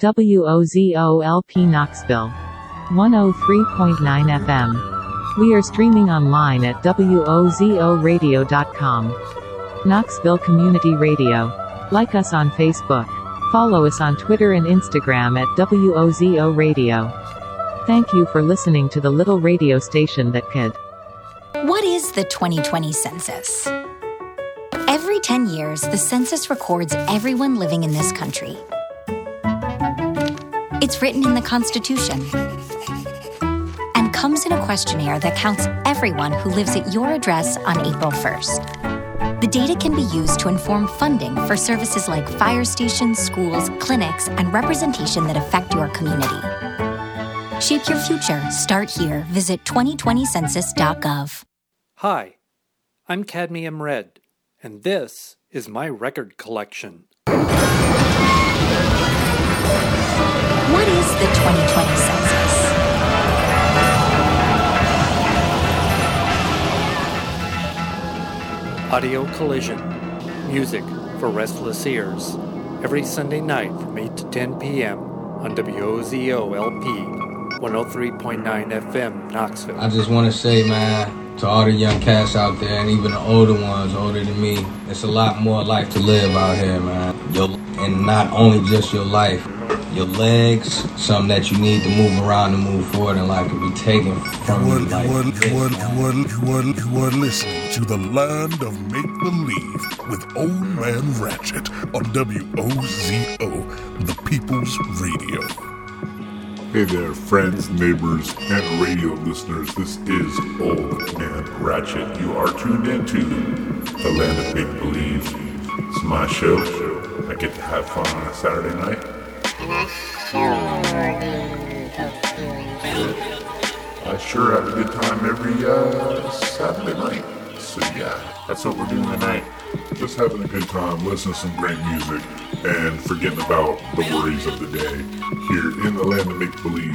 WOZOLP Knoxville. 103.9 FM. We are streaming online at WOZORadio.com. Knoxville Community Radio. Like us on Facebook. Follow us on Twitter and Instagram at WOZO Radio. Thank you for listening to the little radio station that could. What is the 2020 census? Every 10 years, the census records everyone living in this country. It's written in the Constitution and comes in a questionnaire that counts everyone who lives at your address on April 1st. The data can be used to inform funding for services like fire stations, schools, clinics, and representation that affect your community. Shape your future. Start here. Visit 2020census.gov. Hi, I'm Cadmium Red, and this is my record collection. The 2020 census? Audio Collision Music for Restless Ears. Every Sunday night from 8 to 10 p.m. on WOZO LP 103.9 FM, Knoxville. I just want to say, man, to all the young cats out there, and even the older ones, older than me, it's a lot more life to live out here, man. Your, and not only just your life, your legs, something that you need to move around and move forward in life can be taken from You Like, you, are, you, are, you, are, you, are, you are listening to the land of make believe with Old Man Ratchet on WOZO, the People's Radio. Hey there, friends, neighbors, and radio listeners. This is Old Man Ratchet. You are tuned into the land of make believe. It's my show. I get to have fun on a Saturday night. I sure have a good time every uh, Saturday night. So yeah, that's what we're doing tonight. Just having a good time, listening to some great music, and forgetting about the worries of the day. Here in the land of make believe,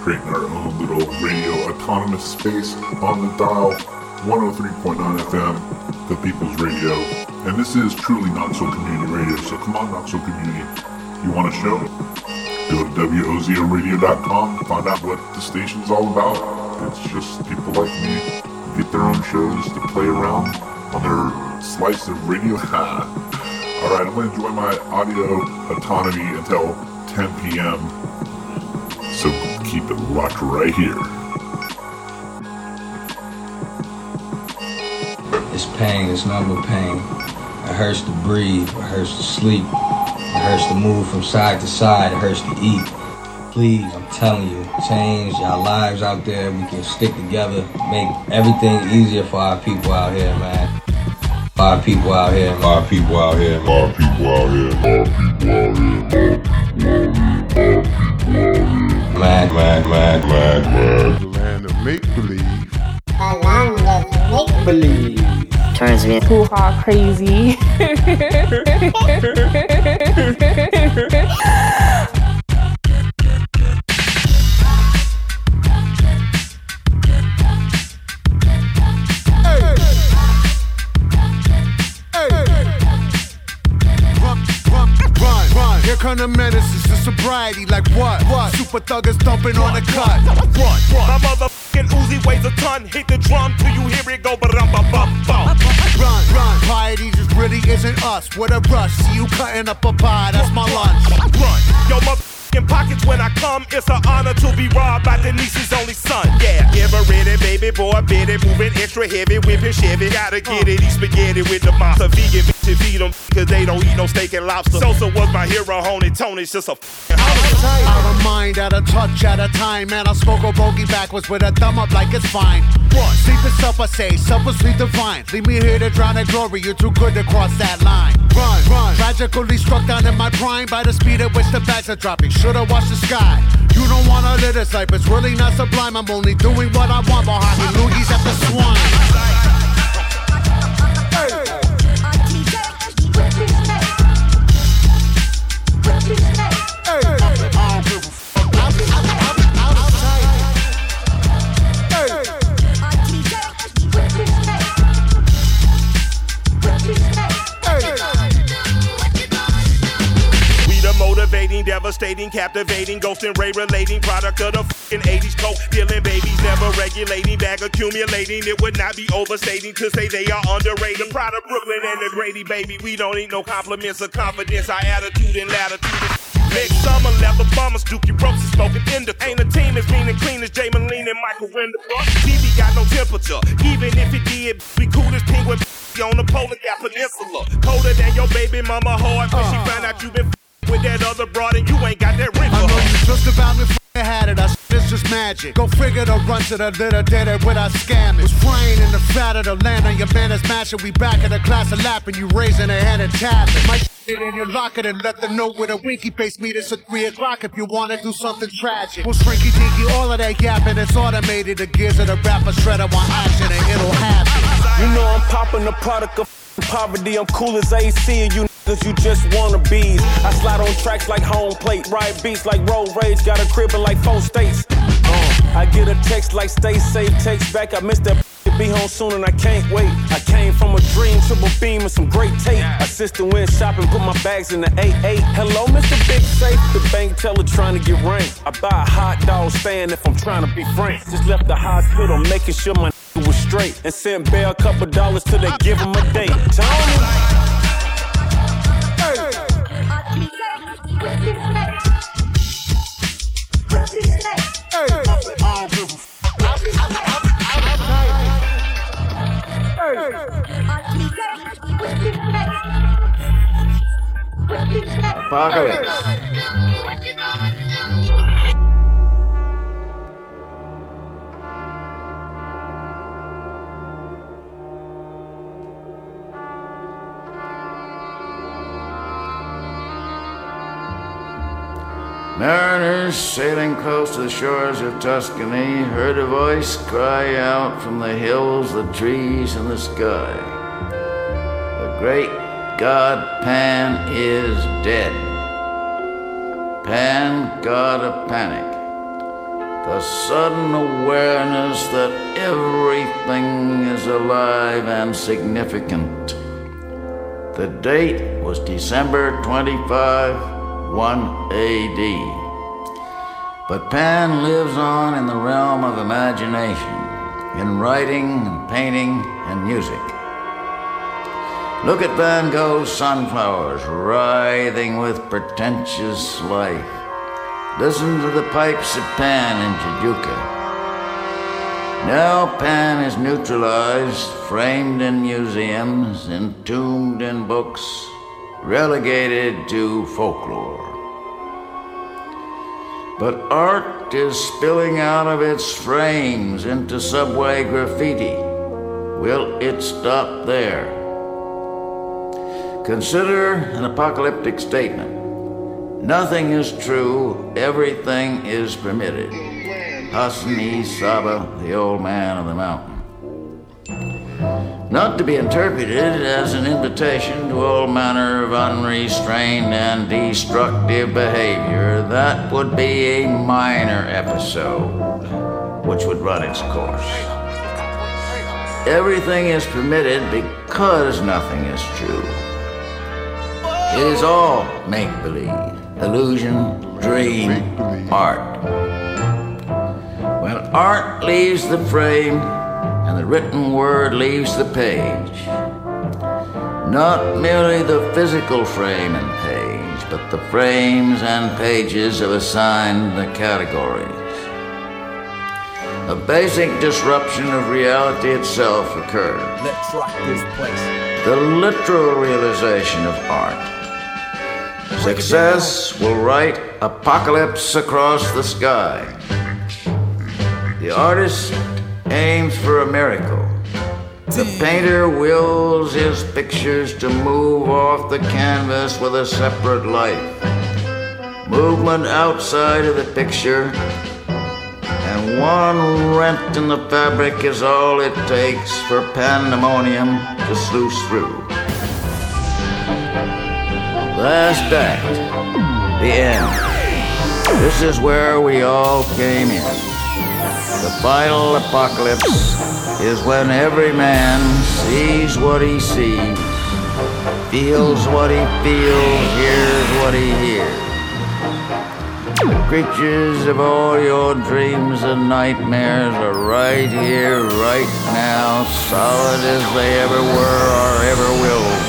creating our own little radio autonomous space on the dial 103.9 FM, the People's Radio. And this is truly not so community radio. So come on, not so community. You want a show? Go to WOZORadio.com, find out what the station's all about. It's just people like me get their own shows to play around on their slice of radio. Alright, I'm gonna enjoy my audio autonomy until 10 p.m. So keep it locked right here. it's pain, it's but pain. It hurts to breathe, it hurts to sleep, it hurts to move from side to side, it hurts to eat. Please, I'm telling you, change our lives out there. We can stick together, make everything easier for our people out here, man. For our people out here, for our people out here, man. Our people out here, our people out here, our people out here, our people out here. Man, man, man, man, man. The land of make believe. turns me into hoo ha crazy. come the menaces to sobriety. Like what? What? Super thuggers dumping on the cut. Run, run. My motherfucking Uzi weighs a ton. Hit the drum till you hear it go, but I'm bum bum bum. Run, run. Piety just really isn't us. With a rush, see you cutting up a pie. That's my lunch. Run, yo motherfucking pockets when I come. It's an honor to be robbed by Denise's only son. Yeah, give her ready, baby boy, bit it, moving extra heavy, whipping Chevy. Gotta get it, eat spaghetti with the monster. Vegan bitches feed them, cause they don't eat no steak and lobster. Sosa was my hero, Honey Tony's just a f***ing holler. Out of mind, out of touch, at a time. Man, I smoke a bogey backwards with a thumb up like it's fine. Run, sleep is up, I say, supper sleep divine. Leave me here to drown in glory, you're too good to cross that line. Run, run, tragically struck down in my prime by the speed at which the bags are dropping. Should've watched the sky. You don't wanna live this life, it's really not sublime. I'm only doing what I want behind me. Loogies at the swine. Devastating, captivating, ghost and ray relating, product of the fucking 80s coke, dealing babies, never regulating, bag accumulating. It would not be overstating to say they are underrated. The pride of Brooklyn and the Grady, baby. We don't need no compliments or confidence. Our attitude and latitude is Big summer leather bombers, Dookie Ropes is smoking the Ain't a team as mean and clean as Jay Moline and Michael Renderbrook. TV got no temperature, even if it did, we cool as penguin on the polar gap peninsula. Colder than your baby mama heart when she uh. found out you been with that other broad and you ain't got that ring. I know you just about me had it. I it's just magic. Go figure the run to the little did it without scamming. Was praying in the fat of the land on your man is mashing. We back in the class of lapping. You raising a hand and tapping. My it in your locker and let them know where the winky face meet us at 3 o'clock if you wanna do something tragic. Was shrinky Dinky, all of that yapping, it's automated. The gears of the rapper shredder want action and it'll happen. You know I'm popping the product of poverty. I'm cool as AC and you You just wanna bees. I slide on tracks like home plate, ride beats like road rage, got a crib in like four states. Uh, I get a text like stay safe, text back, I missed that be home soon and I can't wait. I came from a dream, triple beam and some great tape. Assistant went shopping, put my bags in the 8-8. Hello, Mr. Big Safe, the bank teller trying to get ranked. I buy a hot dog stand if I'm trying to be frank. Just left the hospital, making sure my was straight. And sent Bear a couple dollars till they give him a date. Tony! Apocalypse. Mariners sailing close to the shores of Tuscany heard a voice cry out from the hills, the trees, and the sky. The great god Pan is dead. Pan, god of panic. The sudden awareness that everything is alive and significant. The date was December 25. 1 AD. But Pan lives on in the realm of imagination, in writing and painting and music. Look at Van Gogh's sunflowers writhing with pretentious life. Listen to the pipes of Pan in Jajouka. Now Pan is neutralized, framed in museums, entombed in books, relegated to folklore. But art is spilling out of its frames into subway graffiti. Will it stop there? Consider an apocalyptic statement. Nothing is true, everything is permitted. Hassan Sabbah, the old man of the mountain not to be interpreted as an invitation to all manner of unrestrained and destructive behavior. That would be a minor episode, which would run its course. Everything is permitted because nothing is true. It is all make believe, illusion, dream, art. When art leaves the frame, and the written word leaves the page. Not merely the physical frame and page, but the frames and pages of assigned the categories. A basic disruption of reality itself occurs. Let's rock this place. The literal realization of art. Success will write apocalypse across the sky. The artist aims for a miracle. The hmm. painter wills his pictures to move off the canvas with a separate life. Movement outside of the picture, and one rent in the fabric is all it takes for pandemonium to sluice through. Last act, the end. This is where we all came in. The final apocalypse is when every man sees what he sees, feels what he feels, hears what he hears. Creatures of all your dreams and nightmares are right here, right now, solid as they ever were or ever will.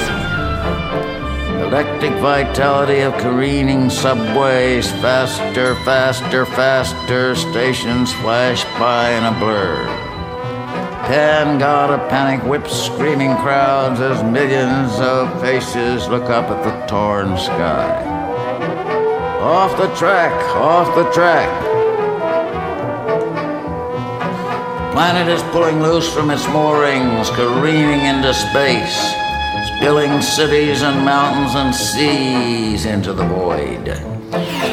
Electric vitality of careening subways, faster, faster, faster, stations flash by in a blur. Pan God of panic whips screaming crowds as millions of faces look up at the torn sky. Off the track, off the track. Planet is pulling loose from its moorings, careening into space, spilling cities and mountains and seas into the void.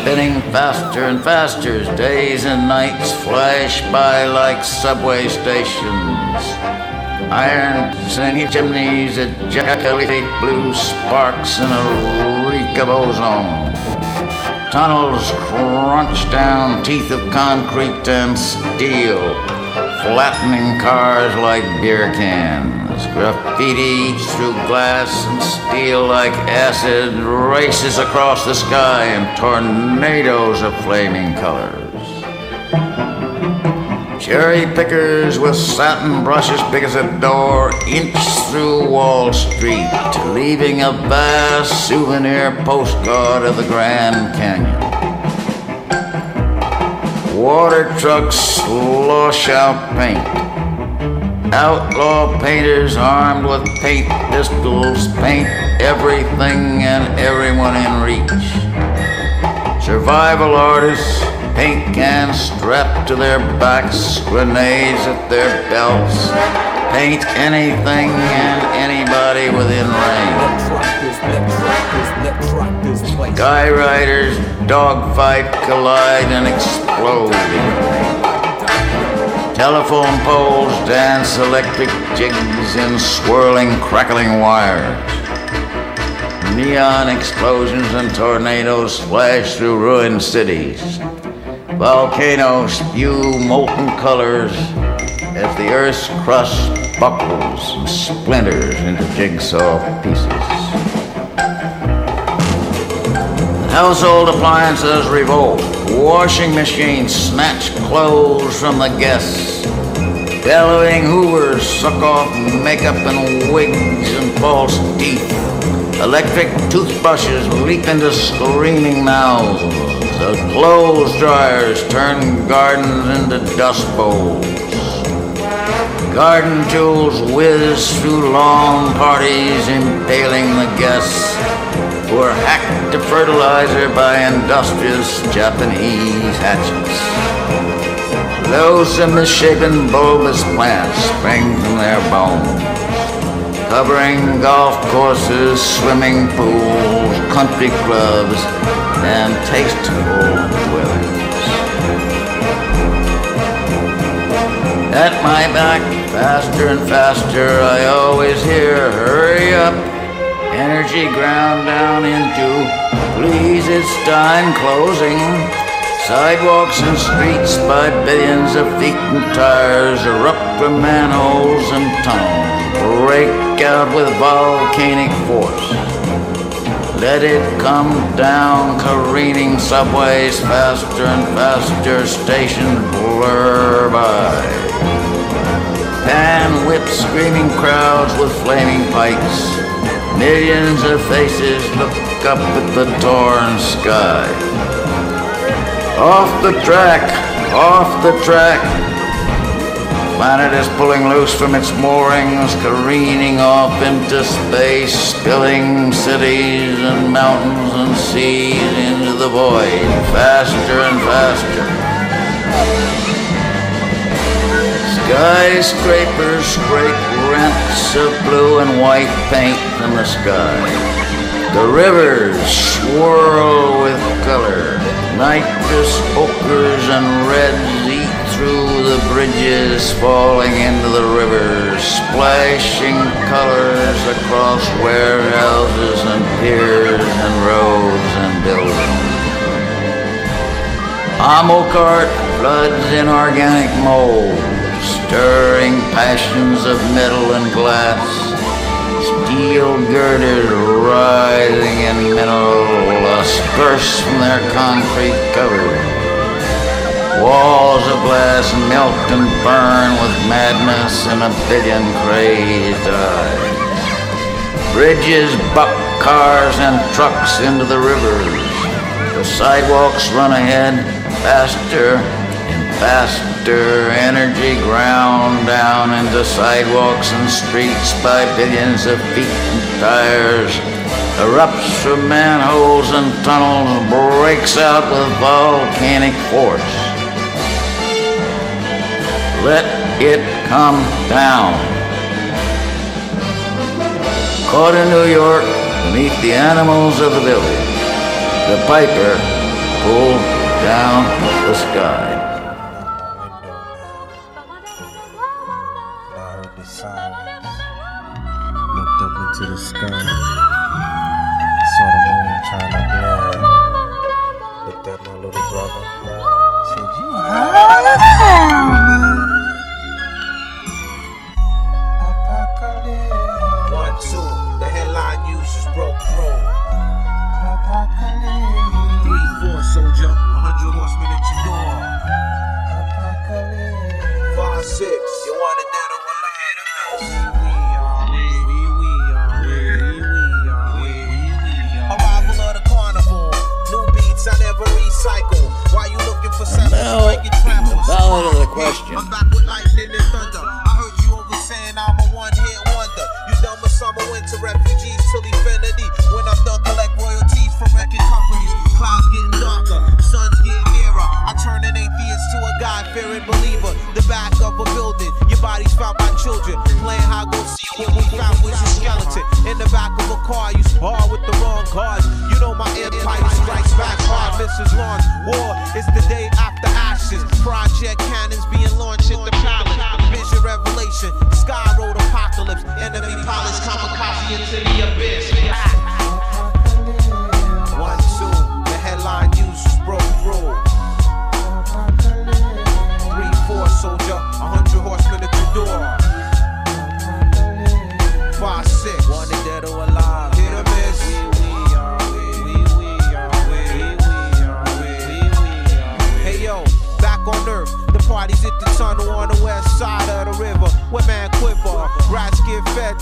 Spinning faster and faster as days and nights flash by like subway stations. Iron singing chimneys ejaculate blue sparks in a reek of ozone. Tunnels crunch down teeth of concrete and steel, flattening cars like beer cans. Graffiti through glass and steel like acid races across the sky in tornadoes of flaming colors. Cherry pickers with satin brushes big as a door inch through Wall Street, leaving a vast souvenir postcard of the Grand Canyon. Water trucks slosh out paint. Outlaw painters armed with paint pistols paint everything and everyone in reach. Survival artists, paint cans strapped to their backs, grenades at their belts, paint anything and anybody within range. Sky riders dogfight, collide, and explode. Telephone poles dance electric jigs in swirling, crackling wires. Neon explosions and tornadoes flash through ruined cities. Volcanoes spew molten colors as the earth's crust buckles and splinters into jigsaw pieces. Household appliances revolt. Washing machines snatch clothes from the guests. Bellowing hoovers suck off makeup and wigs and false teeth. Electric toothbrushes leap into screaming mouths. The clothes dryers turn gardens into dust bowls. Garden tools whiz through long parties, impaling the guests who are hacked to fertilizer by industrious Japanese hatchets. Loathsome misshapen bulbous plants spring from their bones, covering golf courses, swimming pools, country clubs, and tasteful dwellings. At my back, faster and faster, I always hear, hurry up, energy ground down into, please, it's time closing. Sidewalks and streets by billions of feet and tires erupt from manholes and tunnels, break out with volcanic force. Let it come down, careening subways faster and faster, stations blur by. Pan whips screaming crowds with flaming pikes. Millions of faces look up at the torn sky. Off the track, off the track. Planet is pulling loose from its moorings, careening off into space, spilling cities and mountains and seas into the void, faster and faster. Skyscrapers scrape rents of blue and white paint from the sky. The rivers swirl with color. Nitrous ochres and reds eat through the bridges, falling into the rivers, splashing colors across warehouses and piers and roads and buildings. Amokart floods in organic mold, stirring passions of metal and glass. Steel girders rising in lusts burst from their concrete covers. Walls of glass melt and burn with madness in a billion crazed eyes. Bridges buck cars and trucks into the rivers. The sidewalks run ahead faster faster. Energy ground down into sidewalks and streets by billions of feet and tires. Erupts from manholes and tunnels, breaks out with volcanic force. Let it come down. Caught in New York beneath the animals of the village, the piper pulled down the sky. Car, you spar with the wrong cards. You know my empire strikes back hard. Mrs. Lawn, war is the day after ashes. Project cannons being launched at the palace. Vision revelation, sky road apocalypse. Enemy pilots kamikaze into the abyss.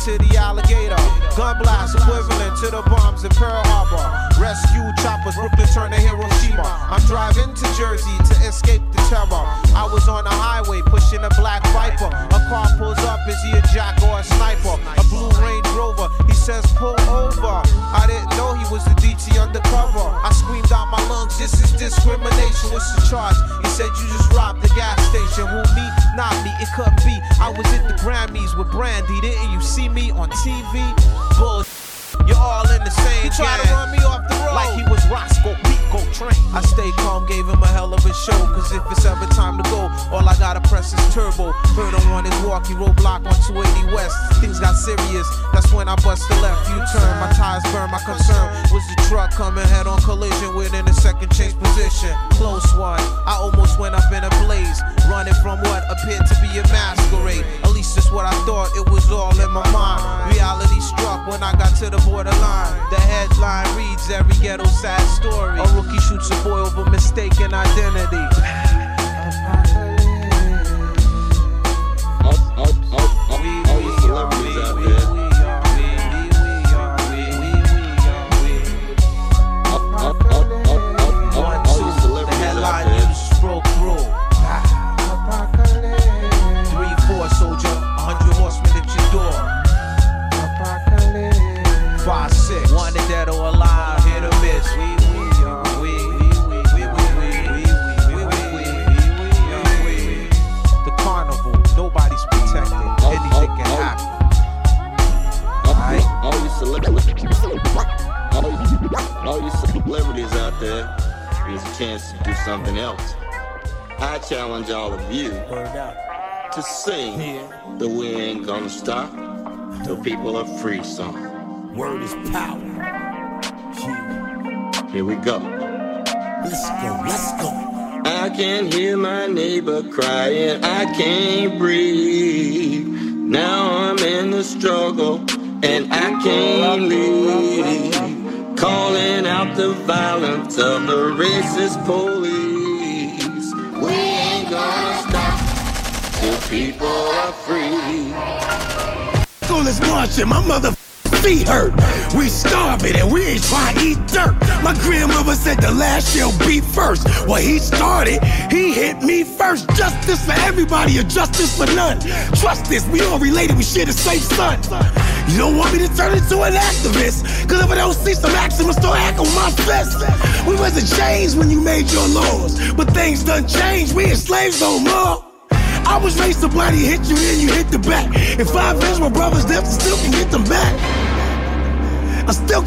To the alligator. Gun blast equivalent to the bombs in Pearl Harbor. Rescue choppers, Brooklyn turn to Hiroshima. I'm driving to Jersey to escape the terror. I was on the highway pushing a black viper. A car pulls up, is he a jack or a sniper? A blue Range He says pull over. I didn't know he was the DT undercover. I screamed out my lungs, this is discrimination. What's the charge? He said you just robbed the gas station. Who me? Not me, it couldn't be. I was at the Grammys with Brandy, didn't you see me on TV? Bull. You're all in the same He tried to run me off the road like he was Roscoe P. Coltrane. I stayed calm, gave him a hell of a show. Cause if it's ever time to go, all I gotta press is turbo. Him on his walkie roadblock on 280 West. Things got serious, that's when I bust the left. You turn, my tires burn. My concern was the truck coming head on collision within a second change position. Close one, I almost went up in a blaze. Running from what appeared to be a masquerade. At least that's what I thought, it was all in my mind. Reality struck when I got to the borderline. The headline reads every ghetto sad story. A rookie shoots a boy over mistaken is power. Here we go. Let's go, let's go. I can hear my neighbor crying, I can't breathe. Now I'm in the struggle and I can't leave. Calling out the violence of the racist police. We ain't gonna stop till people are free. School is marching, my mother feet hurt. We starving and we ain't trying to eat dirt. My grandmother said the last shall be first. Well, he started, he hit me first. Justice for everybody or justice for none. Trust this, we all related, we share the same son. You don't want me to turn into an activist. Cause if I don't see some action, I'll start acting my fist. We wasn't changed when you made your laws. But things done changed, we ain't slaves no more. I was raised to bloody hit you, then you hit the back. If I avenge my brother's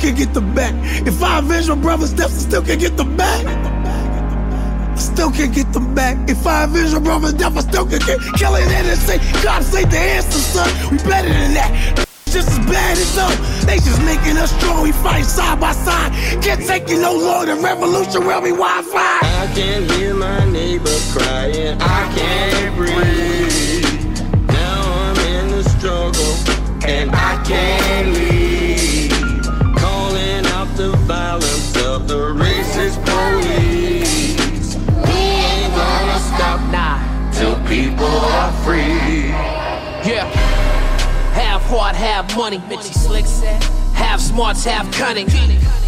can get them back. If I avenge my brother's death, I still can get them back. I still can get them back. If I avenge my brother's death, I still can get killing and say, God save the answer, son. We better than that. Just as bad as them. They just making us strong. We fight side by side. Can't take it no. The revolution will be Wi-Fi. I can hear my neighbor crying. I can't breathe. Now I'm in the struggle, and I can't leave. People are free. Yeah. Half heart, half money. Mitchy Slick. Half smarts, half cunning.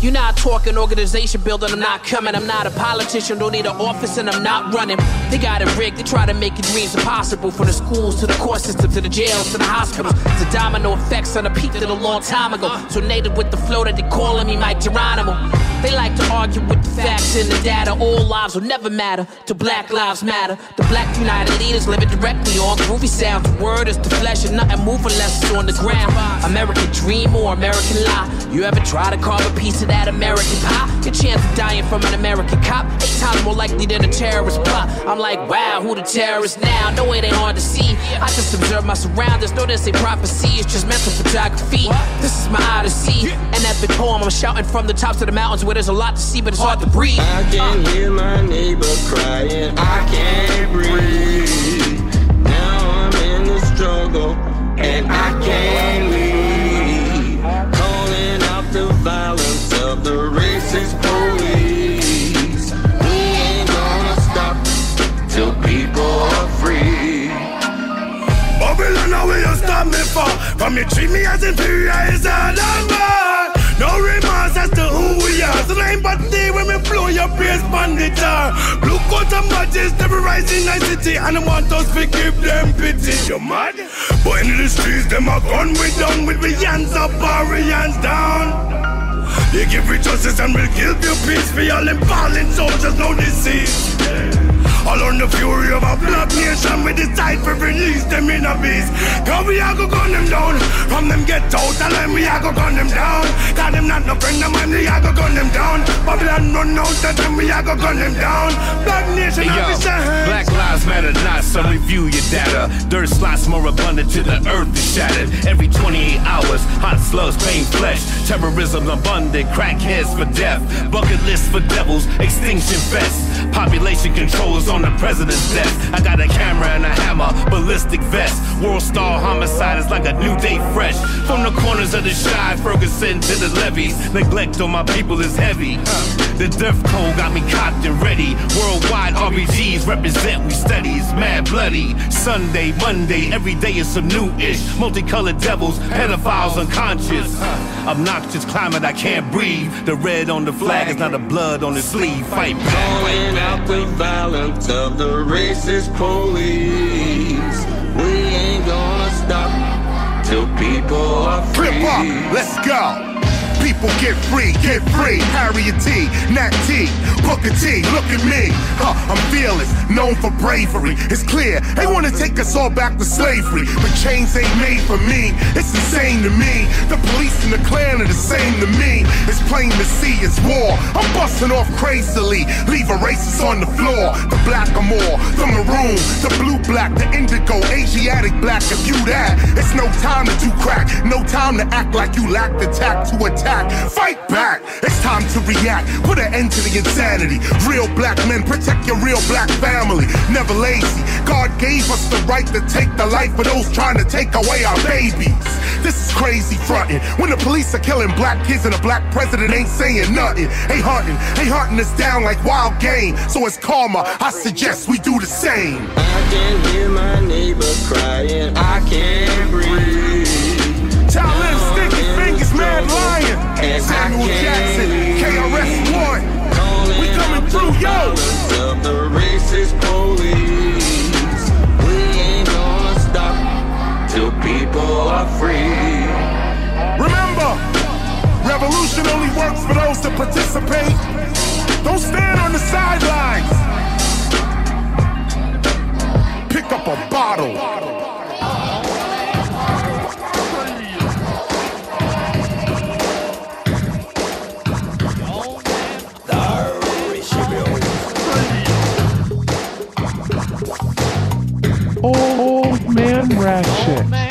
You're not talking organization building, I'm not coming. I'm not a politician, don't need an office, and I'm not running. They got it rigged, they try to make your dreams impossible. From the schools to the court system to the jails to the hospitals. It's a domino effect, son, I peaked it a long time ago. So native with the flow that they calling me Mike Geronimo. They like to argue with the facts and the data. All lives will never matter till Black Lives Matter. The Black United leaders live it directly on groovy sounds. The word is the flesh and nothing moving unless it's on the ground. American dream or American lie. You ever try to carve a piece of that American pie? Your chance of dying from an American cop eight times more likely than a terrorist plot. I'm like, wow, who the terrorist now? No, it ain't hard to see. I just observe my surroundings. No, this ain't prophecy, it's just mental photography. This is my odyssey, an epic poem. I'm shouting from the tops of the mountains where there's a lot to see, but it's hard to breathe. I can hear my neighbor crying. I can't breathe. Now I'm in the struggle, and I can't leave. From you treat me as inferior, is all I'm. No remorse as to who we are. So ain't but day when we blow your praise on the jar. Blue coat and badges, terrorizing our city. And I want us to give them pity. You mad? But in the streets, them a gun we down with we hands up we hands down. They give me justice and will give you peace for all them fallen soldiers, no disease. All on the fury of a black nation, we decide to release them in a peace. Cause we are go gun them down, from them get out, tell them we are go gun them down. Cause them not no friend of mine, we are go gun them down. Babylon run out, tell them we are go gun them down. Black nation, Hey, yo. Black lives matter not, so review your data. Dirt slots more abundant till the earth is shattered. Every 28 hours, hot slugs, pain flesh. Terrorism abundant, crackheads for death. Bucket list for devils, extinction fest. Population control is on the president's desk. I got a camera and a hammer, ballistic vest. World star homicide is like a new day fresh. From the corners of the shy, Ferguson to the levees. Neglect on my people is heavy. The death code got me cocked and ready. Worldwide RBGs represent we steady. It's mad bloody. Sunday, Monday, every day is some new ish. Multicolored devils, pedophiles unconscious. Obnoxious climate, I can't breathe. The red on the flag is not the blood on the sleeve. Fight back, Calling out the violence of the racist police. We ain't gonna stop till people are free. Up, let's go. People get free, get free. Harriet T, Nat T, Booker T, look at me. Huh, I'm fearless, known for bravery. It's clear, they wanna take us all back to slavery. But chains ain't made for me, it's insane to me. The police and the clan are the same to me. It's plain to see it's war. I'm busting off crazily, leave a racist on the floor. The black or more, the maroon, the blue black, the indigo, Asiatic black. If you that, it's no time to do crack, no time to act like you lack the tact to attack. Fight back, it's time to react. Put an end to the insanity. Real black men, protect your real black family. Never lazy. God gave us the right to take the life of those trying to take away our babies. This is crazy, front stunting. When the police are killing black kids and a black president ain't saying nothing. Hey hunting, hey hunting us down like wild game. So it's karma. I suggest we do the same. I can't hear my neighbor crying. I can't breathe. Child lives, sticky fingers, mad lion. Samuel Jackson, KRS One. We coming through, yo. Of the racist police. We ain't gonna stop till people are free. Revolution only works for those that participate. Don't stand on the sidelines. Pick up a bottle. Old man Ratchet.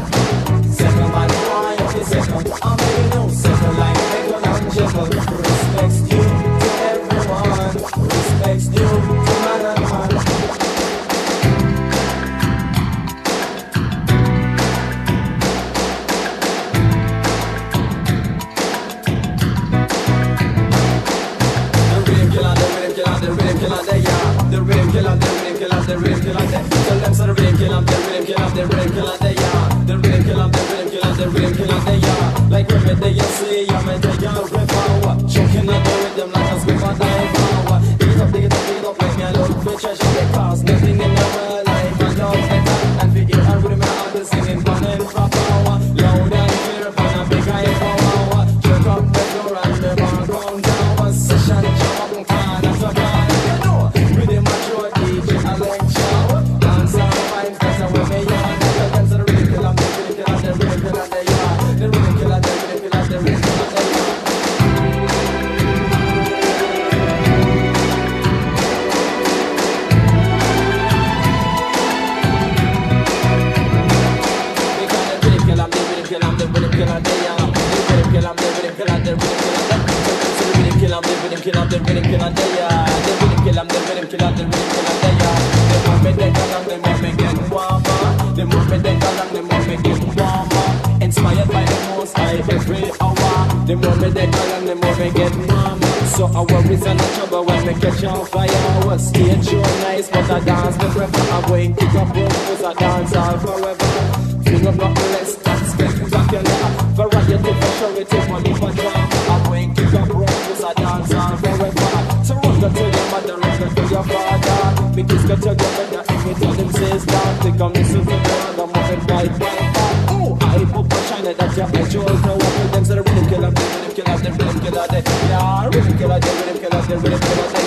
Get your girl in the image of them says down Think I'm missing from down, I'm moving right back Oh, I hope I shine it, that's your eye shows No one with them, so the rhythm killer, the rhythm killer, the rhythm killer, Yeah, rhythm killer, the rhythm killer, the rhythm killer,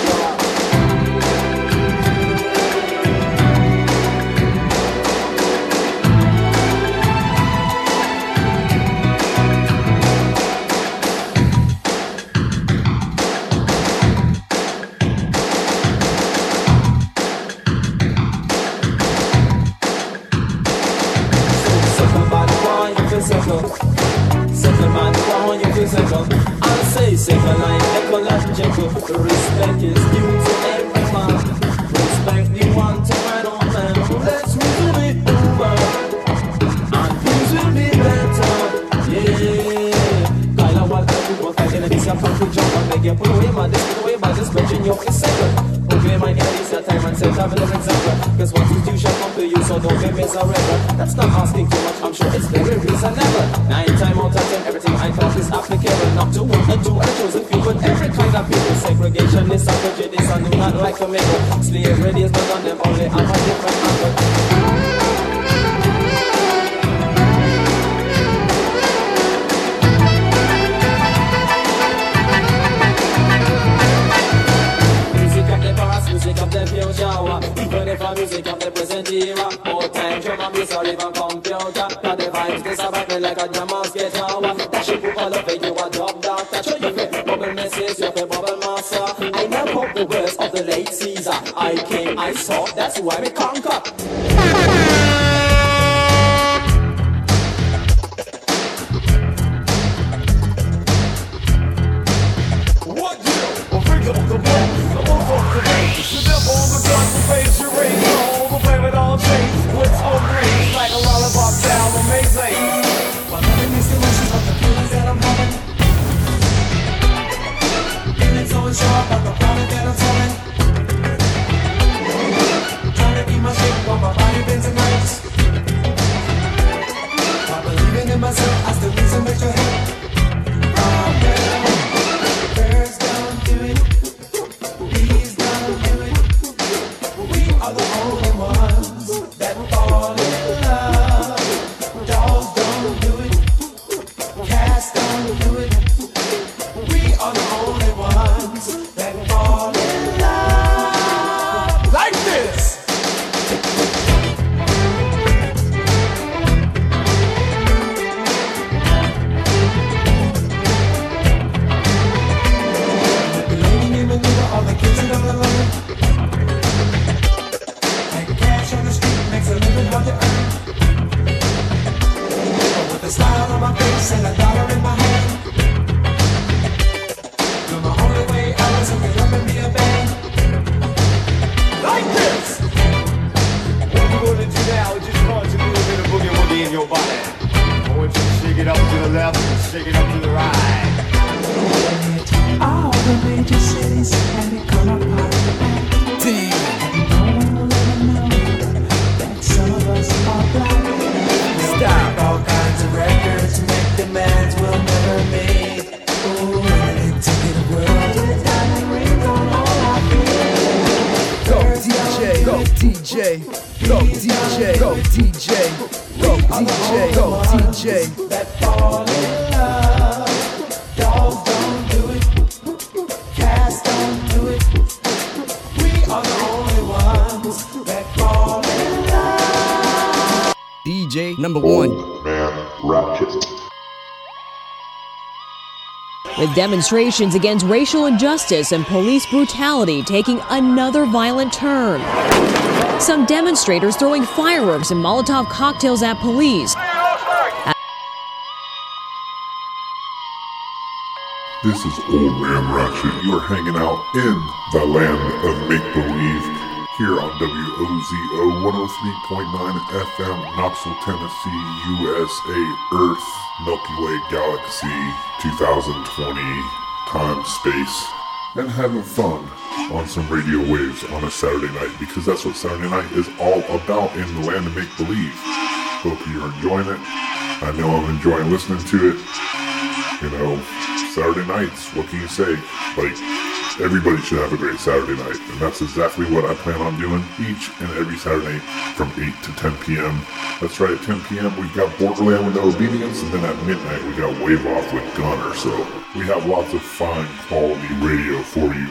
DJ, go DJ, go DJ, go DJ, go DJ. That fall in love. Dogs don't do it. Cats don't do it. We are the only ones that fall in love. DJ number oh, one. Man, Ratchet. With demonstrations against racial injustice and police brutality taking another violent turn. Some demonstrators throwing fireworks and Molotov cocktails at police. This is Old Man Ratchet. You are hanging out in the land of make believe here on WOZO 103.9 FM, Knoxville, Tennessee, USA, Earth, Milky Way Galaxy, 2020, time, space, and having fun on some radio waves on a Saturday night because that's what Saturday night is all about in the land of make believe. Hope you're enjoying it. I know I'm enjoying listening to it. You know, Saturday nights, what can you say? Like, everybody should have a great Saturday night. And that's exactly what I plan on doing each and every Saturday from 8 to 10 p.m. That's right, at 10 p.m. we've got Borderland with Obedience, and then at midnight we got Wave Off with Gunner. So we have lots of fine quality radio for you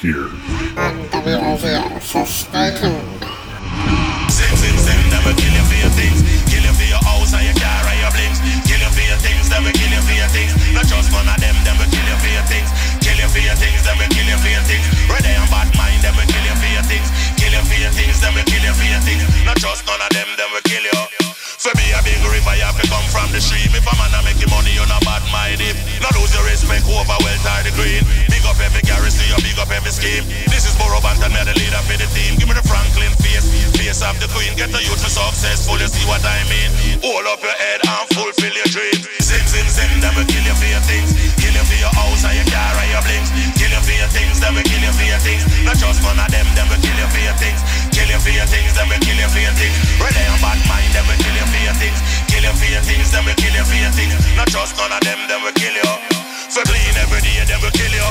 here. WOZO, so stay tuned. Kill you for your things. Kill you for your house and your car and your blings. Kill you for your things, them will kill you for your things. Not just one of them, them will kill you for your things. Kill you for your things, and bad mind, them will kill you for your things. Kill you for your things, them will kill you for your things. Not just none of them, them will kill you. For me, a big river, you have to come from the stream. If a man a making money, you're not bad minded. Not lose your respect over wealth or the green. Big up every garrison, you big up every scheme. This is Burro Banton, me the leader for the team. Give me the Franklin face, face of the queen. Get the youth to successful, you see what I mean. Hold up your head and fulfill your dreams. Not just one of them, them will kill you for your things. Kill you for your things, them will kill you for your things. Ready and bad mind, them will kill you for your things. Kill you for your things, them will kill you for your things. Not just none of them, them will kill you. For clean every day, them will kill you.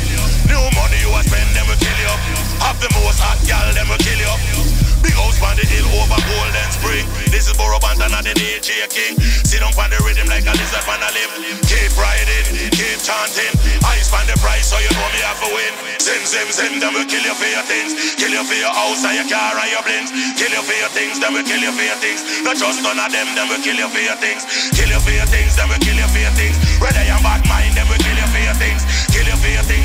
New money you a spend, them will kill you. Have the most hot gal, them will kill you. Big house on the hill over Golden Spring. This is Burro Banton and the DJ King. See down on the rhythm like a lizard on a limb. Keep riding, keep chanting. Ice on the price, so you know me have to win. Zim, zim, zim, them will kill you for your things. Kill you for your house and your car and your blinds. Kill you for your things, them will kill you for your things. Not just none of them, them will kill you for your things. Kill you for your things, them will kill you for your things. Whether you bad mind, them will kill you for your things.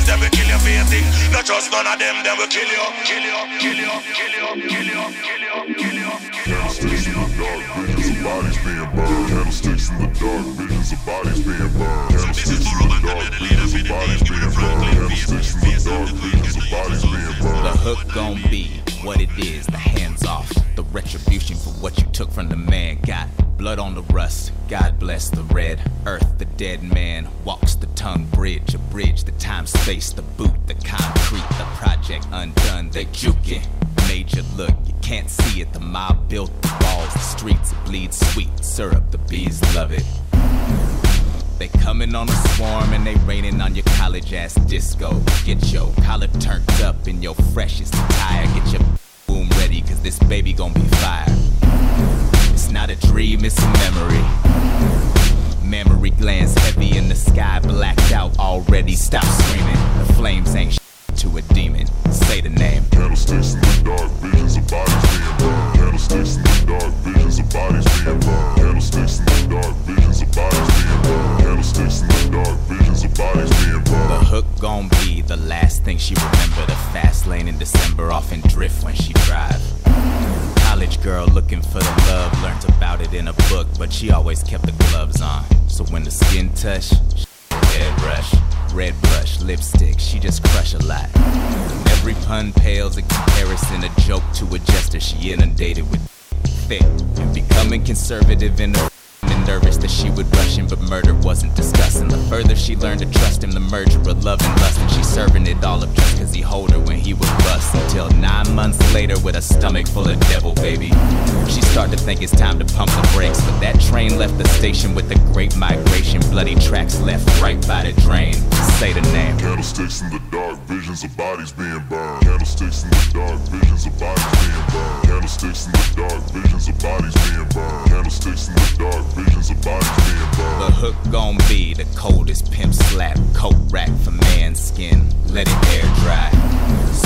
Them will kill you for your things. Not just none of them, them will kill you, kill you, kill you, kill you, kill you, kill you, kill you. Candlesticks in the dark, visions of bodies being burned. Candlesticks in the dark, visions of bodies being burned. Candlesticks in the dark, visions of bodies being burned. Candlesticks in the dark, visions of bodies being burned. The hook gon' be what it is, the hands off. The retribution for what you took from the man. Got blood on the rust. God bless the red earth. The dead man walks the tongue bridge, a bridge, the time space, the boot, the concrete, the project undone. They juke it. Major look, you can't see it. The mob built the walls, the streets, bleed sweet syrup. The bees love it. They coming on a swarm and they raining on your college ass disco. Get your collar turned up in your freshest attire. Get your boom ready, cause this baby gon' be fire. It's not a dream, it's a memory. Memory glands heavy in the sky, blacked out already. Stop screaming. The flames ain't sh- to a demon. Say the name. Candlesticks in the dark, visions of bodies being burned. Candlesticks in the dark, visions of bodies being burned. Candlesticks in the dark, visions of bodies being burned. Candlesticks in the dark, visions of bodies being burned. The hook gon' be the last thing she remember. The fast lane in December, off in drift when she drive. College girl looking for the love, learned about it in a book, but she always kept the gloves on. So when the skin touch, red rush, red blush, lipstick, she just crush a lot. Every pun pales in comparison, a joke to a jester. She inundated with thick and becoming conservative in and nervous that she would rush him, but murder wasn't discussing. The further she learned to trust him, the merger of love and lust, and she serving it all up just cause he hold her when he would bust. Until nine months later, with a stomach full of devil baby, she started to think it's time to pump the brakes. But that train left the station with the great migration, bloody tracks left right by the drain. Say the name. Candlesticks in the dark, visions of bodies being burned. Candlesticks in the dark, visions of bodies being burned. Candlesticks in the dark, visions of bodies being burned. Candlesticks in the dark, visions being burned. The hook gon' be the coldest pimp slap coat rack for man's skin. Let it air dry.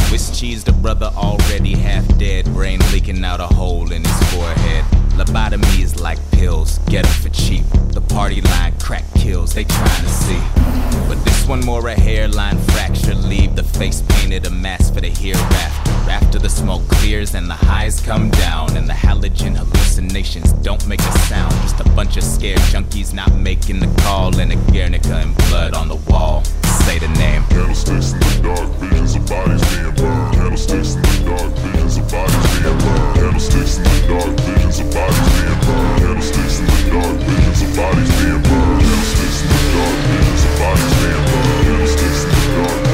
Swiss cheese, the brother already half dead, brain leaking out a hole in his forehead. Lobotomy is like pills, get get 'em for cheap. The party line crack kills, they trying to see. But this one more a hairline fracture, leave the face painted a mask for the hereafter. After the smoke clears and the highs come down, and the halogen hallucinations don't make a sound. Just a bunch of scared junkies not making the call, and a Guernica and blood on the wall. Say the name. Candlesticks in the dark, visions of bodies being burned. Candlesticks in the dark, visions of bodies being burned. Candlesticks in the dark, visions of bodies being burned. Candlesticks in the dark, visions of bodies being burned. Candlesticks in the dark, visions of bodies being burned. Candlesticks in the dark,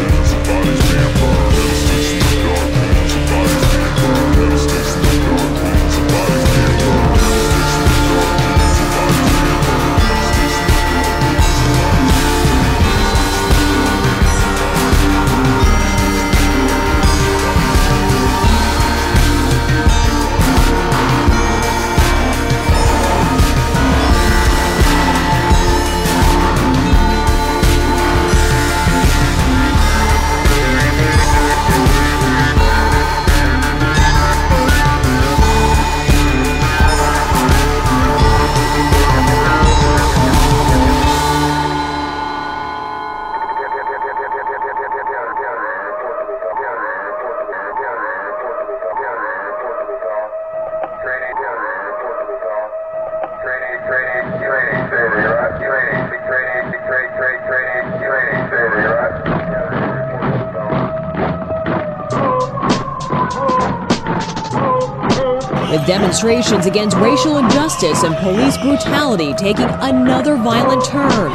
demonstrations against racial injustice and police brutality taking another violent turn.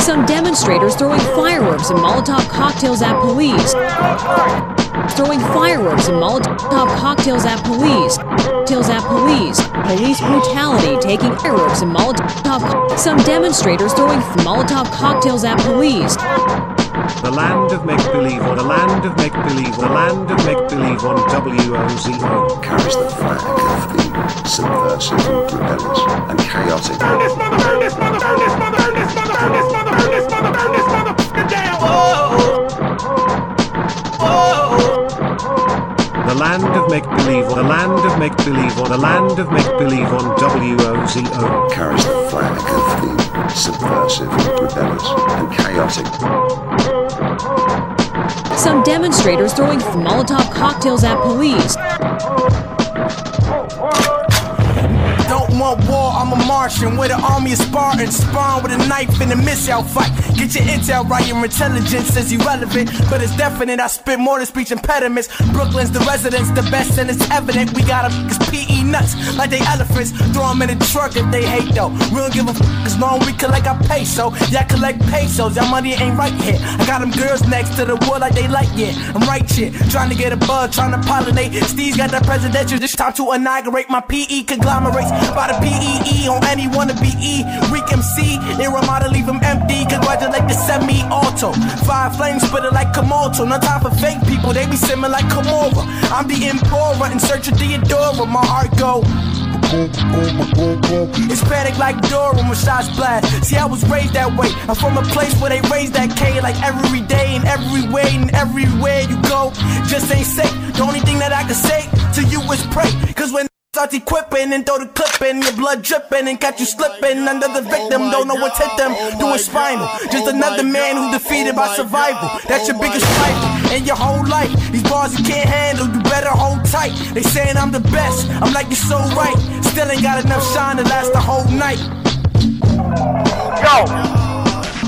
Some demonstrators throwing fireworks and Molotov cocktails at police. Throwing fireworks and Molotov cocktails at police. Cocktails at police. Police brutality taking fireworks and Molotov. Some demonstrators throwing Molotov cocktails at police. The land of make believe the land of make believe, the land of make believe on WOZO. Carries the flag of the subversive, rebellious, and chaotic. The land of make believe, the land of make believe on the land of make believe on WOZO. Carries the flag of the subversive, rebellious, and chaotic. Some demonstrators throwing Molotov cocktails at police. War, I'm a Martian with an army of Spartans. Spawn with a knife in a missile fight. Get your intel right, your intelligence is irrelevant, but it's definite. I spit more than speech impediments. Brooklyn's the residence, the best, and it's evident. We got 'em cause PE nuts like they elephants. Throw 'em in the truck if they hate though. We don't give a f as long we collect our peso. I collect pesos, y'all money ain't right here. I got them girls next to the wood like they like yeah. I'm right shit, trying to get a bug, trying to pollinate. Steve's got that presidential, this time to inaugurate my PE conglomerates by the PEE on any wannabe E. Weak MC, they to leave them empty. Congratulate the semi auto. Five flames spitter like Komodo. No time for fake people, they be simming like Komora. I'm the Empora in search of Theodora. My heart go. It's panic like Dora when my shots blast. See, I was raised that way. I'm from a place where they raise that K like every day and every way and everywhere you go. Just ain't safe. The only thing that I can say to you is pray. Cause when Start equipping and throw the clip in, your blood dripping and catch you slipping under the victim. Don't know what's hit them, doing spinal. Just another man who defeated by survival. That's your biggest rival in your whole life. These bars you can't handle, you better hold tight. They saying I'm the best, I'm like you're so right. Still ain't got enough shine to last the whole night. Yo,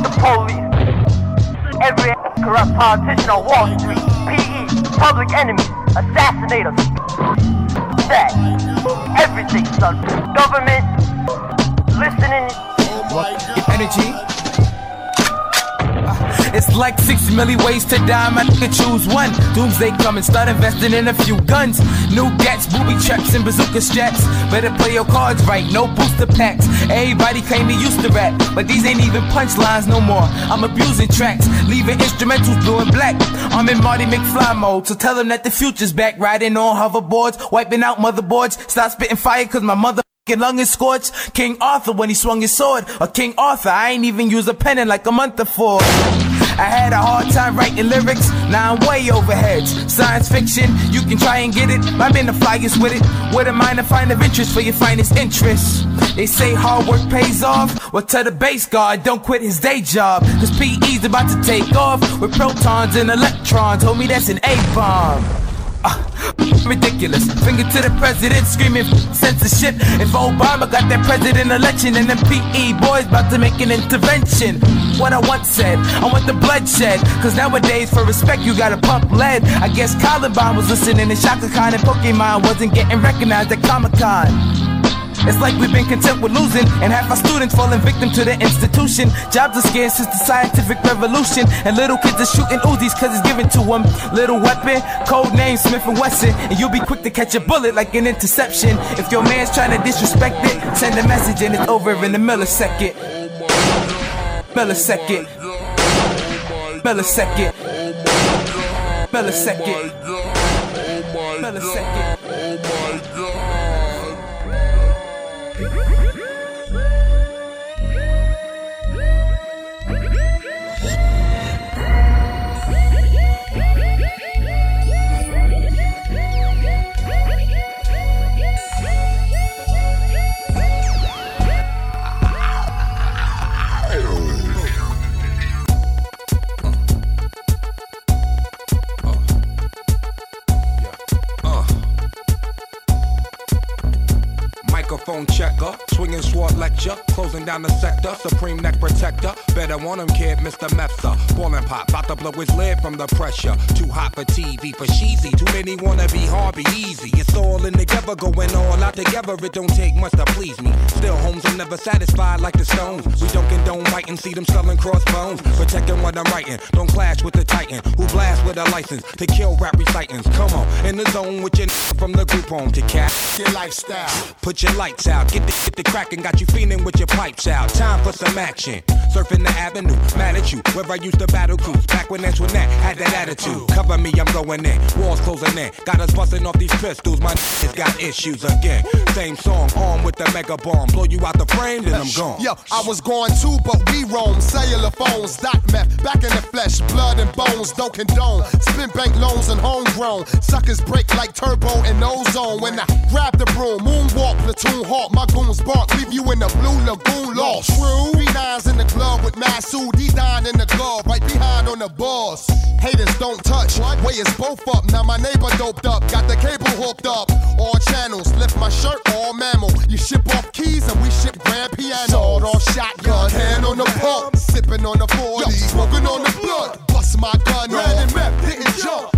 the police. Every corrupt politician on Wall Street. PE, public enemy, assassinators. That. Everything, son. Government, listening. Energy. Like six million ways to die, man. can choose one. Doomsday coming, start investing in a few guns. New gats, booby traps, and bazooka straps. Better play your cards right, no booster packs. Everybody claim they used to rap, but these ain't even punchlines no more. I'm abusing tracks, leaving instrumentals blue and black. I'm in Marty McFly mode, so tell them that the future's back. Riding on hoverboards, wiping out motherboards. Stop spitting fire, cause my mother lung is scorched. King Arthur when he swung his sword. Or King Arthur, I ain't even use a pen in like a month before. I had a hard time writing lyrics, now I'm way over heads. Science fiction, you can try and get it. I'm in the flyest with it. With a minor find of interest for your finest interests. They say hard work pays off. Well, tell the base guard, don't quit his day job. Cause PE's about to take off with protons and electrons. Homie, that's an A-bomb. Uh, ridiculous. Finger to the president, screaming censorship. If Obama got that president election, and the PE boys about to make an intervention. What I once said, I want the bloodshed. Cause nowadays, for respect, you gotta pump lead. I guess Columbine was listening to Chaka Khan, and Pokemon wasn't getting recognized at Comic Con. It's like we've been content with losing, and half our students falling victim to the institution. Jobs are scarce since the scientific revolution, and little kids are shooting Uzis cause it's given to them. Little weapon, code name Smith and Wesson, and you'll be quick to catch a bullet like an interception. If your man's trying to disrespect it, send a message and it's over in a millisecond. Millisecond. Millisecond. Millisecond. Millisecond. Microphone down the sector, supreme neck protector. Better want him, kid, Mr. Mepsa. Ballin' pop, about to blow his lid from the pressure. Too hot for TV, for cheesy. Too many wanna be hard, be easy. It's all in together, going all out together. It don't take much to please me. Still, homes are never satisfied like the Stones. We don't condone writing, see them selling crossbones. Protecting what I'm writing, don't clash with the Titan who blast with a license to kill rap recitants. Come on, in the zone with your from the group home to cap your lifestyle. Put your lights out, get the, get the crack cracking, got you feeling with your pipes out. Time for some action. Surfing the avenue, mad at you. Where I used to battle cruise. Back when Antoinette had that attitude. Cover me, I'm going in. Walls closing in. Got us busting off these pistols. My niggas got issues again. Same song, armed with the mega bomb. Blow you out the frame, then I'm gone. Yo, I was going too, but we roam. Cellular phones, dot meth, back in the flesh, blood and bones, don't condone. Spin bank loans and homegrown. Suckers break like turbo and ozone. When I grab the broom, moonwalk, platoon hawk, my goons bark, leave you in the blue lagoon lost. True. Three nines in the glove with Masood, D nine in the glove, right behind on the boss. Haters don't touch, way is both up. Now my neighbor doped up, got the cable hooked up. All channels, lift my shirt, all mammal. You ship off keys and we ship grand piano. Sawed off shotgun, hand on the pump, sipping on the 40, smoking on the blood. Bust my gun, ran and map, didn't jump.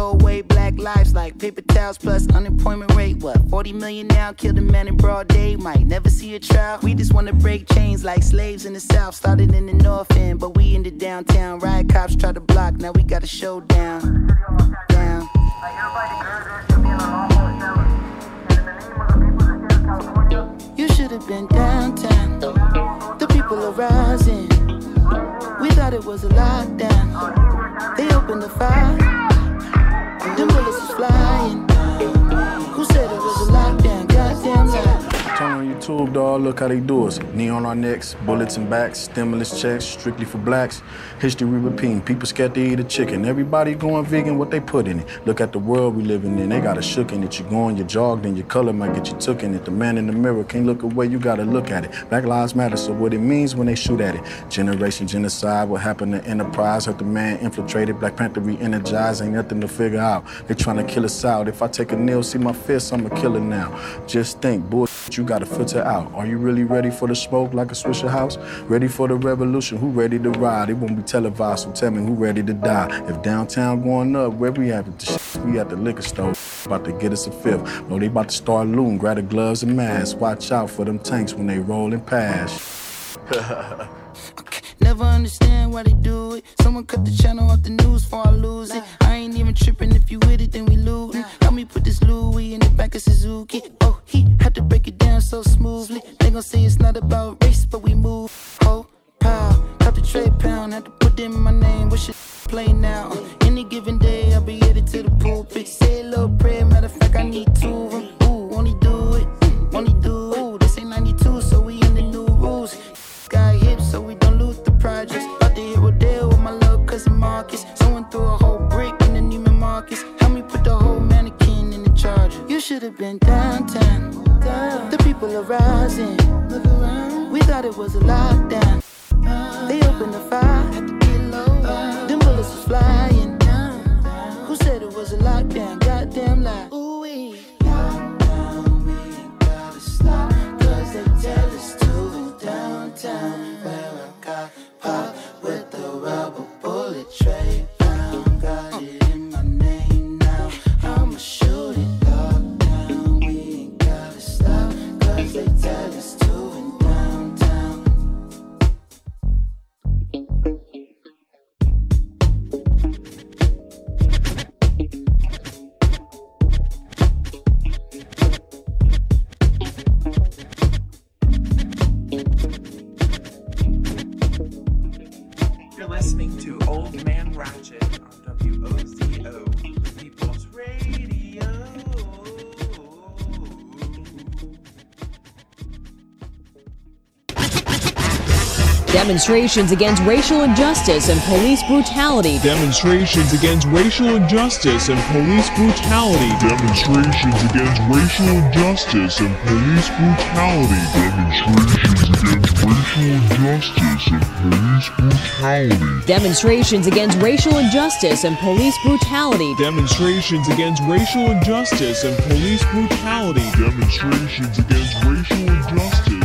throw away black lives like paper towels plus unemployment rate. What, 40 million now? Killed a man in broad day, might never see a trial. We just wanna break chains like slaves in the south. Started in the north end, but we in the downtown. Riot cops try to block, now we got a showdown. Down. You should have been downtown. The people are rising. We thought it was a lockdown. They opened the fire. Who said YouTube, dog. Look how they do us. Knee on our necks, bullets and backs, stimulus checks, strictly for blacks. History repeating. People scared to eat a chicken. Everybody going vegan, what they put in it. Look at the world we living in. They got a shook in it. You going, you jogged, and your color might get you took in it. The man in the mirror can't look away. You gotta look at it. Black lives matter. So what it means when they shoot at it. Generation genocide. What happened to Enterprise? Hurt the man infiltrated. Black Panther re-energized. Ain't nothing to figure out. They trying to kill us out. If I take a nail, see my fist, I'm a killer now. Just think, bullshit, you gotta filter out. Are you really ready for the smoke like a Swisher house? Ready for the revolution? Who ready to ride? It won't be televised, so tell me who ready to die. If downtown going up, where we at? We at the liquor store. About to get us a fifth. No, they about to start looting. Grab the gloves and masks. Watch out for them tanks when they rolling past. Never understand why they do it. Someone cut the channel off the news before I lose it. I ain't even tripping if you with it, then we lootin'. Help me put this Louis in the back of Suzuki. Oh, he had to break it down so smoothly. They gon' say it's not about race, but we move. Oh, pow. Cut the trade pound, had to put in my name. What should play now? Uh, any given day, I'll be headed to the pulpit. Say a little prayer, matter of fact, I need two of them. Ooh, only do it, mm, only do it. This ain't 92, projects. About to hit Rodale with my little cousin Marcus. Someone threw a whole brick in the Neiman Marcus. Help me put the whole mannequin in the charger. You should have been downtown. The people are rising. We thought it was a lockdown. They opened the fire. Them bullets was flying. Who said it was a lockdown? Goddamn lie. Ooh-wee. Cause they tell us to downtown Demonstrations against racial injustice and police brutality. Demonstrations against racial injustice and police brutality. Demonstrations against racial injustice and police brutality. Demonstrations against racial injustice and police brutality. Demonstrations against racial injustice and police brutality. Demonstrations against racial injustice and police brutality. Demonstrations against racial injustice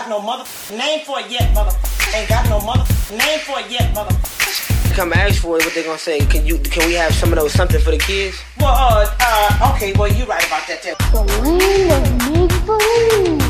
got no mother name for it yet, mother. Ain't got no mother name for it yet, mother. come ask for it, what they gonna say? Can you? Can we have some of those something for the kids? Well, uh, uh, okay, well, you right about that too. Imagine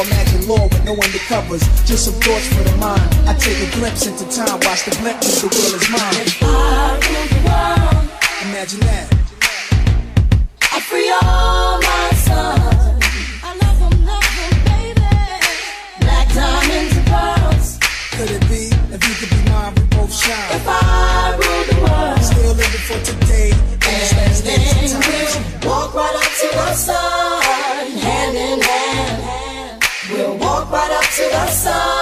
imagine law with no undercovers. Just some thoughts for the mind. I take a glimpse into time, watch the blimp, the world is mine. I rule the world. Imagine that. I free all my sons. I love them, love them, baby. Black diamonds and pearls. Could it be if you could be mine, we both shine? If I rule the world. Still living for today. And then we'll walk right up to the sun, hand in hand. Right up to the sun.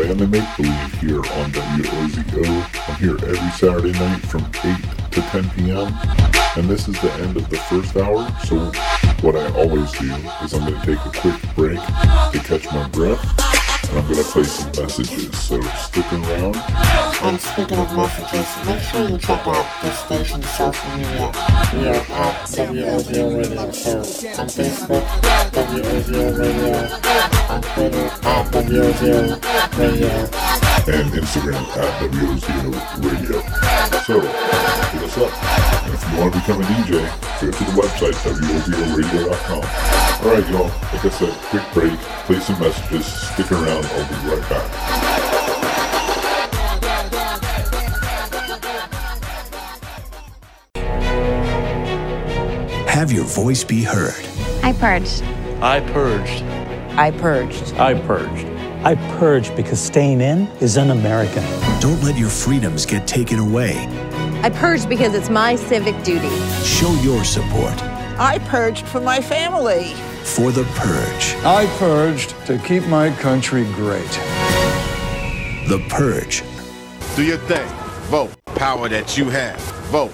of Make Believe here on WOZO. I'm here every Saturday night from 8 to 10 p.m. And this is the end of the first hour. So, what I always do is I'm going to take a quick break to catch my breath. I'm to play some messages. So, stick around. And speaking of messages, make sure you check out this station's social media. We are at WOZO Radio Show on Facebook, WOZO Radio, on Twitter at WOZO Radio. And Instagram at WOZO Radio. So, hit us up. If you want to become a DJ, go to the website, WOZOradio.com. Alright, y'all, like I said, quick break, play some messages, stick around, I'll be right back. Have your voice be heard. I purged. I purged. I purged. I purged. I purged because staying in is un American. Don't let your freedoms get taken away. I purged because it's my civic duty. Show your support I purged for my family. for the purge. I purged to keep my country great. The purge. Do your thing. Vote. Power that you have. Vote.